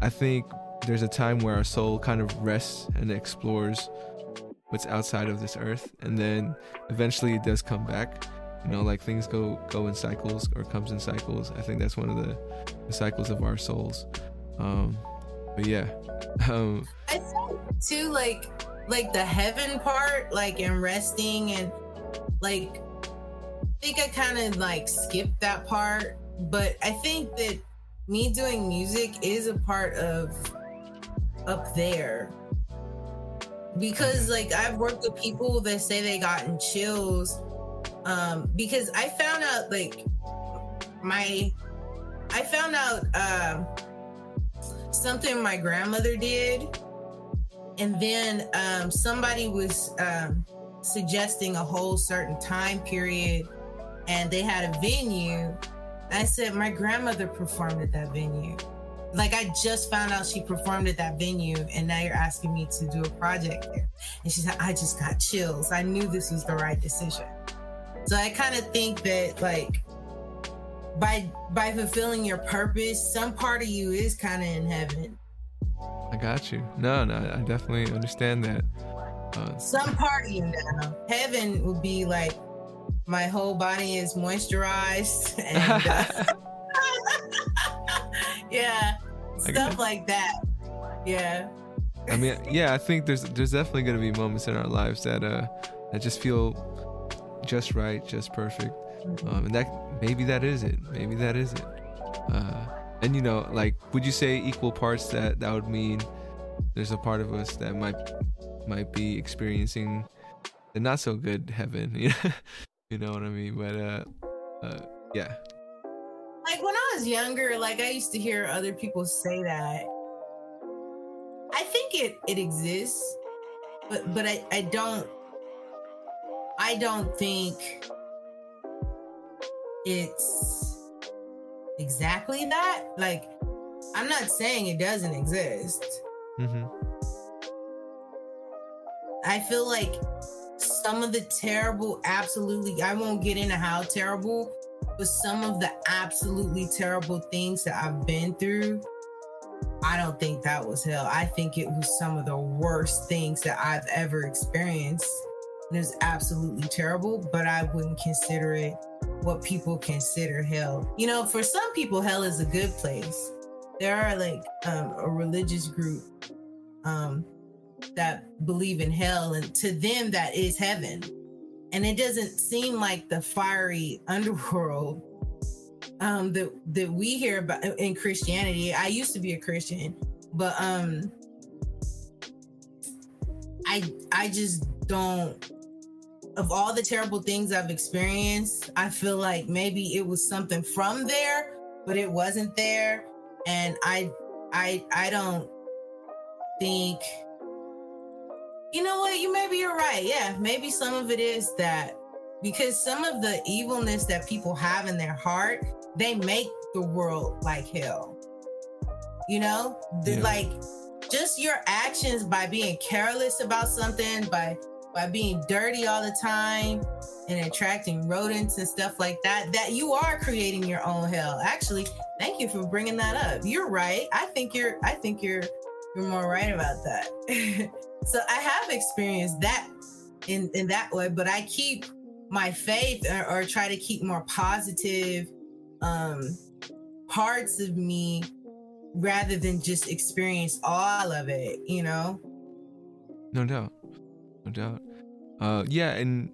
I think there's a time where our soul kind of rests and explores what's outside of this earth and then eventually it does come back. You know like things go go in cycles or comes in cycles. I think that's one of the, the cycles of our souls. Um but yeah um i think too like like the heaven part like in resting and like I think I kind of like skipped that part, but I think that me doing music is a part of up there. Because like I've worked with people that say they gotten chills um because I found out like my I found out um something my grandmother did and then um somebody was um suggesting a whole certain time period and they had a venue. I said, My grandmother performed at that venue. Like, I just found out she performed at that venue, and now you're asking me to do a project there. And she said, I just got chills. I knew this was the right decision. So I kind of think that, like, by by fulfilling your purpose, some part of you is kind of in heaven. I got you. No, no, I definitely understand that. Uh, Some party now. Heaven would be like my whole body is moisturized and uh, yeah, stuff like that. Yeah. I mean, yeah, I think there's there's definitely gonna be moments in our lives that uh that just feel just right, just perfect, mm-hmm. um, and that maybe that is it. Maybe that is it. Uh, and you know, like, would you say equal parts that that would mean there's a part of us that might might be experiencing the not so good heaven. You know, you know what I mean? But uh, uh, yeah. Like when I was younger, like I used to hear other people say that. I think it it exists, but but I I don't I don't think it's exactly that. Like I'm not saying it doesn't exist. Mm-hmm. I feel like some of the terrible, absolutely, I won't get into how terrible, but some of the absolutely terrible things that I've been through, I don't think that was hell. I think it was some of the worst things that I've ever experienced. It was absolutely terrible, but I wouldn't consider it what people consider hell. You know, for some people, hell is a good place. There are like um, a religious group um, that believe in hell, and to them, that is heaven. And it doesn't seem like the fiery underworld um, that that we hear about in Christianity. I used to be a Christian, but um, I I just don't. Of all the terrible things I've experienced, I feel like maybe it was something from there, but it wasn't there, and I I I don't think you know what? You maybe you're right. Yeah, maybe some of it is that because some of the evilness that people have in their heart, they make the world like hell. You know, yeah. like just your actions by being careless about something, by by being dirty all the time and attracting rodents and stuff like that, that you are creating your own hell. Actually, thank you for bringing that up. You're right. I think you're I think you're you're more right about that. so I have experienced that in in that way, but I keep my faith or, or try to keep more positive um parts of me rather than just experience all of it, you know? No doubt. No doubt. Uh yeah, and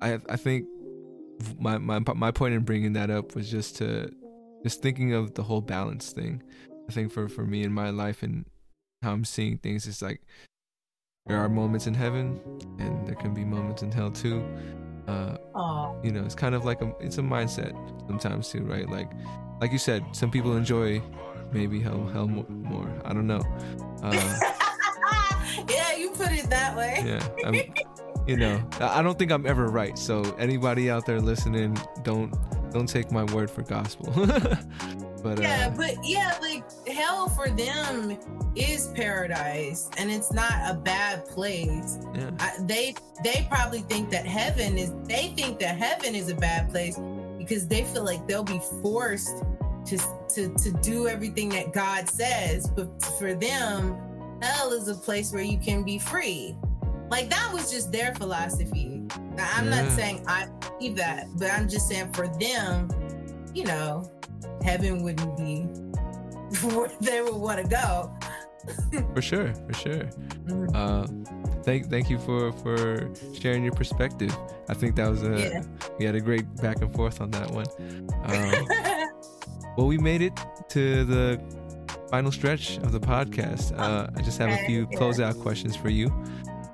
I I think my my my point in bringing that up was just to just thinking of the whole balance thing. I think for for me in my life and how I'm seeing things is like there are moments in heaven and there can be moments in hell too. Uh, you know, it's kind of like a it's a mindset sometimes too, right? Like like you said, some people enjoy maybe hell hell more. I don't know. Uh, yeah, you put it that way. yeah, I'm, you know, I don't think I'm ever right. So anybody out there listening, don't don't take my word for gospel. but yeah, uh, but yeah, like hell for them is paradise, and it's not a bad place. Yeah. I, they they probably think that heaven is. They think that heaven is a bad place because they feel like they'll be forced to to to do everything that God says. But for them, hell is a place where you can be free. Like that was just their philosophy. Now, I'm yeah. not saying I believe that, but I'm just saying for them, you know, heaven wouldn't be they would want to go. for sure, for sure. Mm-hmm. Uh, thank thank you for for sharing your perspective. I think that was a yeah. we had a great back and forth on that one. Um, well, we made it to the final stretch of the podcast. Uh, I just have a few closeout questions for you.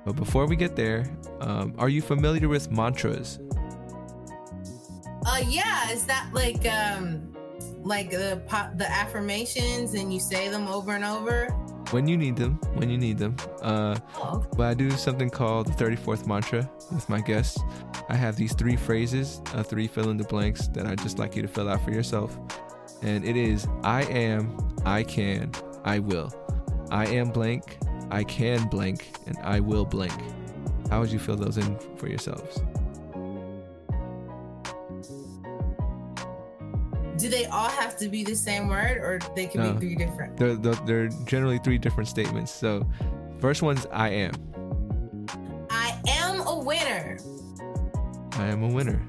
But before we get there, um, are you familiar with mantras? Uh, yeah. Is that like um, like the the affirmations, and you say them over and over? When you need them, when you need them. Uh, oh. But I do something called the 34th mantra with my guests. I have these three phrases, uh, three fill in the blanks that I'd just like you to fill out for yourself. And it is I am, I can, I will. I am blank, I can blank and I will blank. How would you fill those in for yourselves? Do they all have to be the same word or they can no, be three different? They're, they're generally three different statements. So, first one's I am. I am a winner. I am a winner.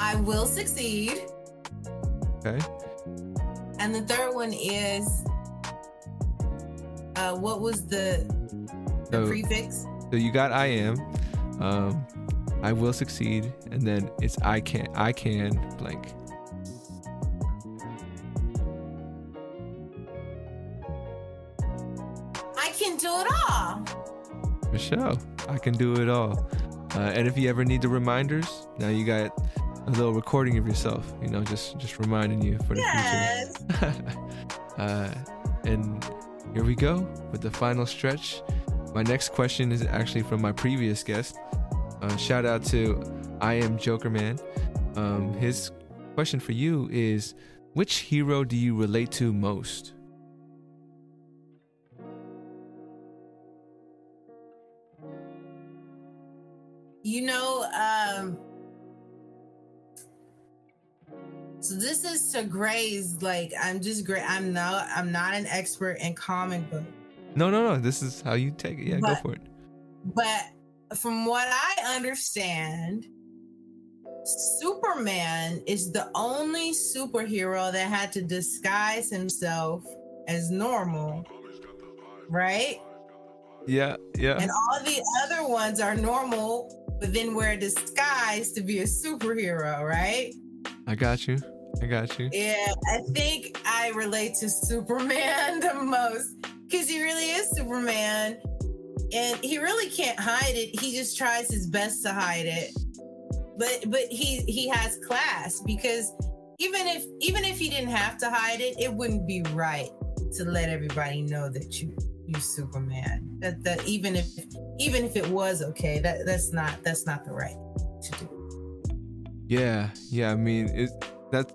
I will succeed. Okay. And the third one is uh, what was the, the so, prefix? So you got I am, um, I will succeed, and then it's I can I can blank. I can do it all. Michelle, I can do it all. Uh, and if you ever need the reminders, now you got a little recording of yourself, you know, just just reminding you for the yes. future. uh, and here we go with the final stretch. My next question is actually from my previous guest. Uh, shout out to I am Joker Man. Um, his question for you is, which hero do you relate to most? You know, um, So this is to Gray's like I'm just great. I'm not I'm not an expert in comic book. No, no, no. This is how you take it. Yeah, but, go for it. But from what I understand, Superman is the only superhero that had to disguise himself as normal. Right? Yeah, yeah. And all the other ones are normal, but then wear a disguise to be a superhero, right? I got you. I got you. Yeah, I think I relate to Superman the most because he really is Superman and he really can't hide it. He just tries his best to hide it. But but he he has class because even if even if he didn't have to hide it, it wouldn't be right to let everybody know that you you Superman. That that even if even if it was okay, that that's not that's not the right to do. Yeah, yeah. I mean, it that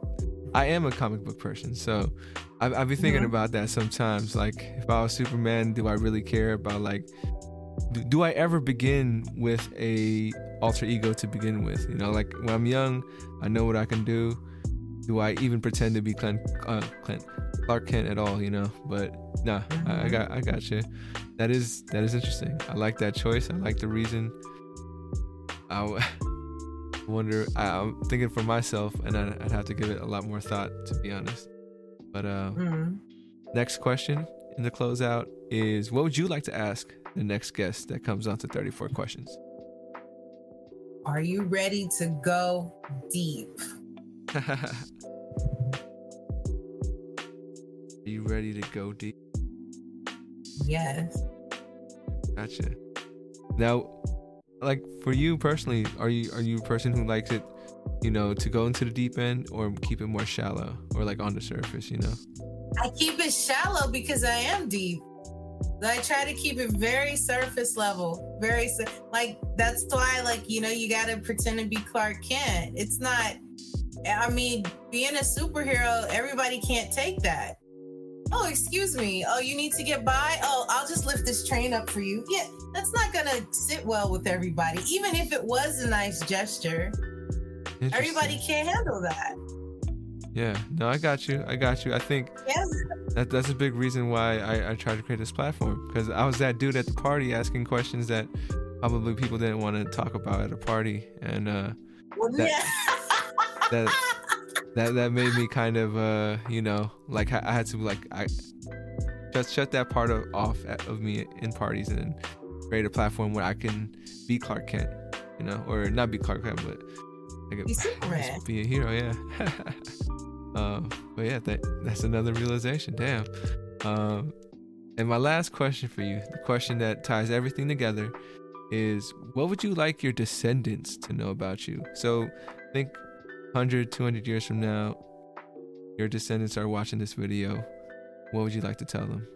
I am a comic book person, so I, I've been thinking mm-hmm. about that sometimes. Like, if I was Superman, do I really care about like? Do, do I ever begin with a alter ego to begin with? You know, like when I'm young, I know what I can do. Do I even pretend to be Clint, uh, Clint Clark Kent at all? You know, but nah, I, I mm-hmm. got I got you. That is that is interesting. I like that choice. I like the reason. I wonder. I, am thinking for myself, and I'd, I'd, have to give it a lot more thought, to be honest. But uh, mm-hmm. next question in the closeout is: What would you like to ask the next guest that comes on to 34 questions? Are you ready to go deep? Are you ready to go deep? Yes. Gotcha. Now, like for you personally, are you are you a person who likes it, you know, to go into the deep end or keep it more shallow or like on the surface, you know? I keep it shallow because I am deep. I try to keep it very surface level, very like that's why like you know you got to pretend to be Clark Kent. It's not I mean, being a superhero, everybody can't take that. Oh, excuse me. Oh, you need to get by? Oh, I'll just lift this train up for you. Yeah, that's not going to sit well with everybody. Even if it was a nice gesture, everybody can't handle that. Yeah, no, I got you. I got you. I think yeah. that that's a big reason why I, I tried to create this platform because I was that dude at the party asking questions that probably people didn't want to talk about at a party, and uh, well, that, yeah. that that that made me kind of uh you know like I had to like I just shut that part of, off of me in parties and create a platform where I can be Clark Kent, you know, or not be Clark Kent, but like a, be a hero, yeah. uh, but yeah, that, that's another realization. Damn. Um, and my last question for you, the question that ties everything together, is what would you like your descendants to know about you? So think 100, 200 years from now, your descendants are watching this video, what would you like to tell them?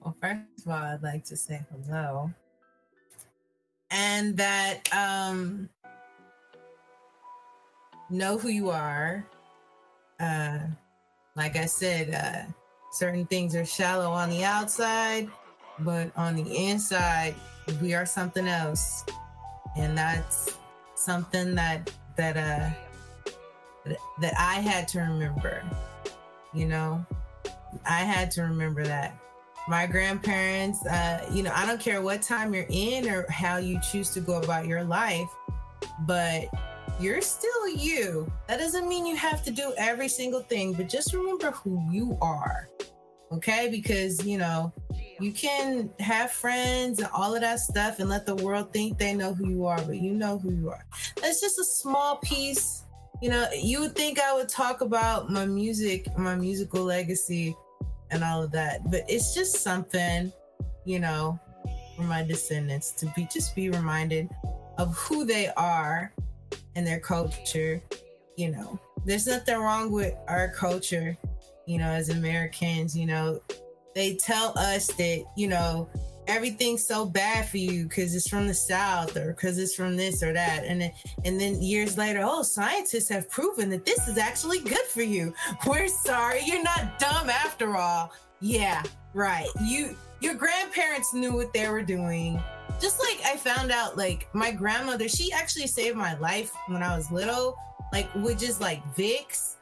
Well, first of all, I'd like to say hello. And that um know who you are. Uh like I said, uh certain things are shallow on the outside, but on the inside, we are something else. And that's something that that uh that I had to remember. You know, I had to remember that my grandparents, uh, you know, I don't care what time you're in or how you choose to go about your life, but you're still you. That doesn't mean you have to do every single thing, but just remember who you are. Okay? Because, you know, you can have friends and all of that stuff and let the world think they know who you are, but you know who you are. That's just a small piece. You know, you would think I would talk about my music, my musical legacy and all of that, but it's just something, you know, for my descendants to be just be reminded of who they are and their culture. You know, there's nothing wrong with our culture, you know, as Americans, you know, they tell us that you know everything's so bad for you because it's from the south or because it's from this or that. And then, and then years later oh scientists have proven that this is actually good for you. We're sorry you're not dumb after all. Yeah right. You your grandparents knew what they were doing. Just like i found out like my grandmother she actually saved my life when i was little like with just like vicks.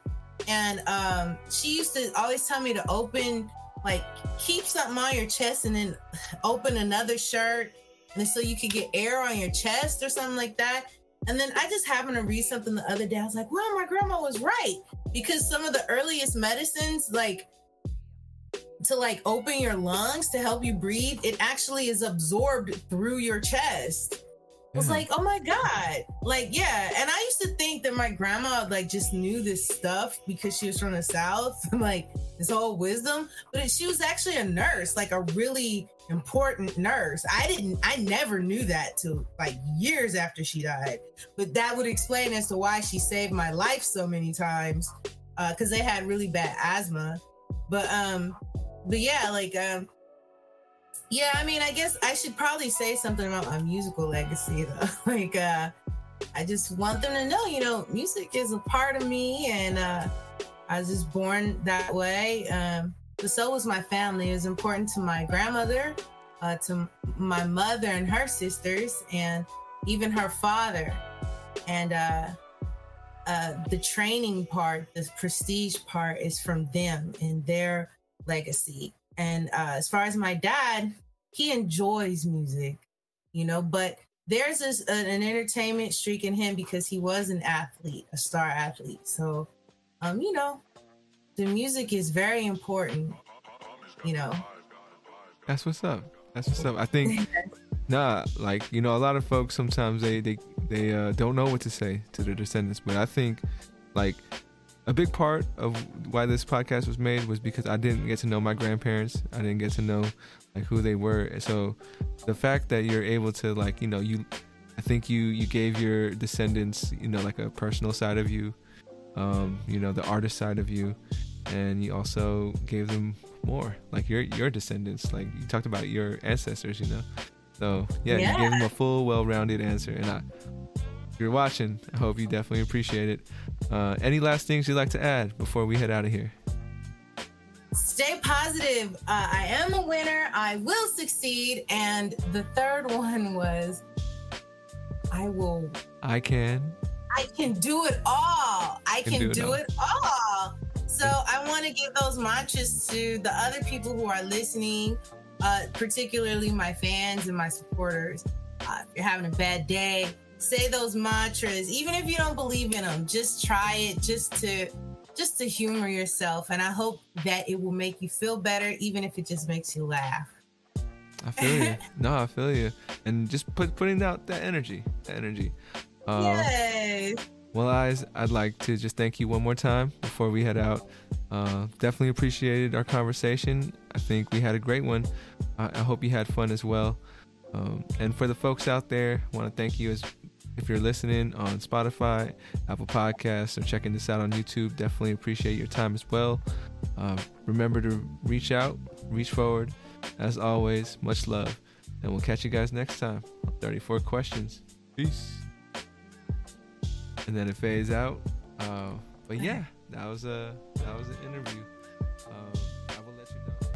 And um she used to always tell me to open like keep something on your chest and then open another shirt and so you could get air on your chest or something like that. And then I just happened to read something the other day. I was like, well, my grandma was right. Because some of the earliest medicines, like to like open your lungs to help you breathe, it actually is absorbed through your chest was like, oh my God. Like, yeah. And I used to think that my grandma like just knew this stuff because she was from the South, like this whole wisdom. But she was actually a nurse, like a really important nurse. I didn't, I never knew that till like years after she died. But that would explain as to why she saved my life so many times. Uh, because they had really bad asthma. But um but yeah, like um, yeah, I mean, I guess I should probably say something about my musical legacy though. like, uh, I just want them to know, you know, music is a part of me, and uh, I was just born that way. Um, but so was my family. It was important to my grandmother, uh, to my mother and her sisters, and even her father. And uh, uh, the training part, the prestige part, is from them and their legacy. And uh, as far as my dad, he enjoys music, you know, but there's this, uh, an entertainment streak in him because he was an athlete, a star athlete. So, um, you know, the music is very important, you know. That's what's up. That's what's up. I think, nah, like you know, a lot of folks sometimes they they they uh, don't know what to say to their descendants, but I think, like, a big part of why this podcast was made was because I didn't get to know my grandparents. I didn't get to know like who they were. So the fact that you're able to like, you know, you I think you you gave your descendants, you know, like a personal side of you, um, you know, the artist side of you, and you also gave them more, like your your descendants. Like you talked about your ancestors, you know. So yeah, yeah. you gave them a full, well-rounded answer, and I if you're watching, I hope you definitely appreciate it. Uh, any last things you'd like to add before we head out of here? Stay positive. Uh, I am a winner. I will succeed. And the third one was I will. I can. I can do it all. I can, can do, it, do all. it all. So I want to give those mantras to the other people who are listening, uh, particularly my fans and my supporters. Uh, if you're having a bad day, say those mantras even if you don't believe in them just try it just to just to humor yourself and i hope that it will make you feel better even if it just makes you laugh. I feel you no i feel you and just put putting out that energy that energy. Um, yes. well eyes i'd like to just thank you one more time before we head out. Uh, definitely appreciated our conversation. I think we had a great one. I, I hope you had fun as well. Um, and for the folks out there, I want to thank you as if you're listening on Spotify, Apple Podcasts, or checking this out on YouTube, definitely appreciate your time as well. Uh, remember to reach out, reach forward. As always, much love. And we'll catch you guys next time 34 Questions. Peace. And then it fades out. Uh, but yeah, that was a that was an interview. Um,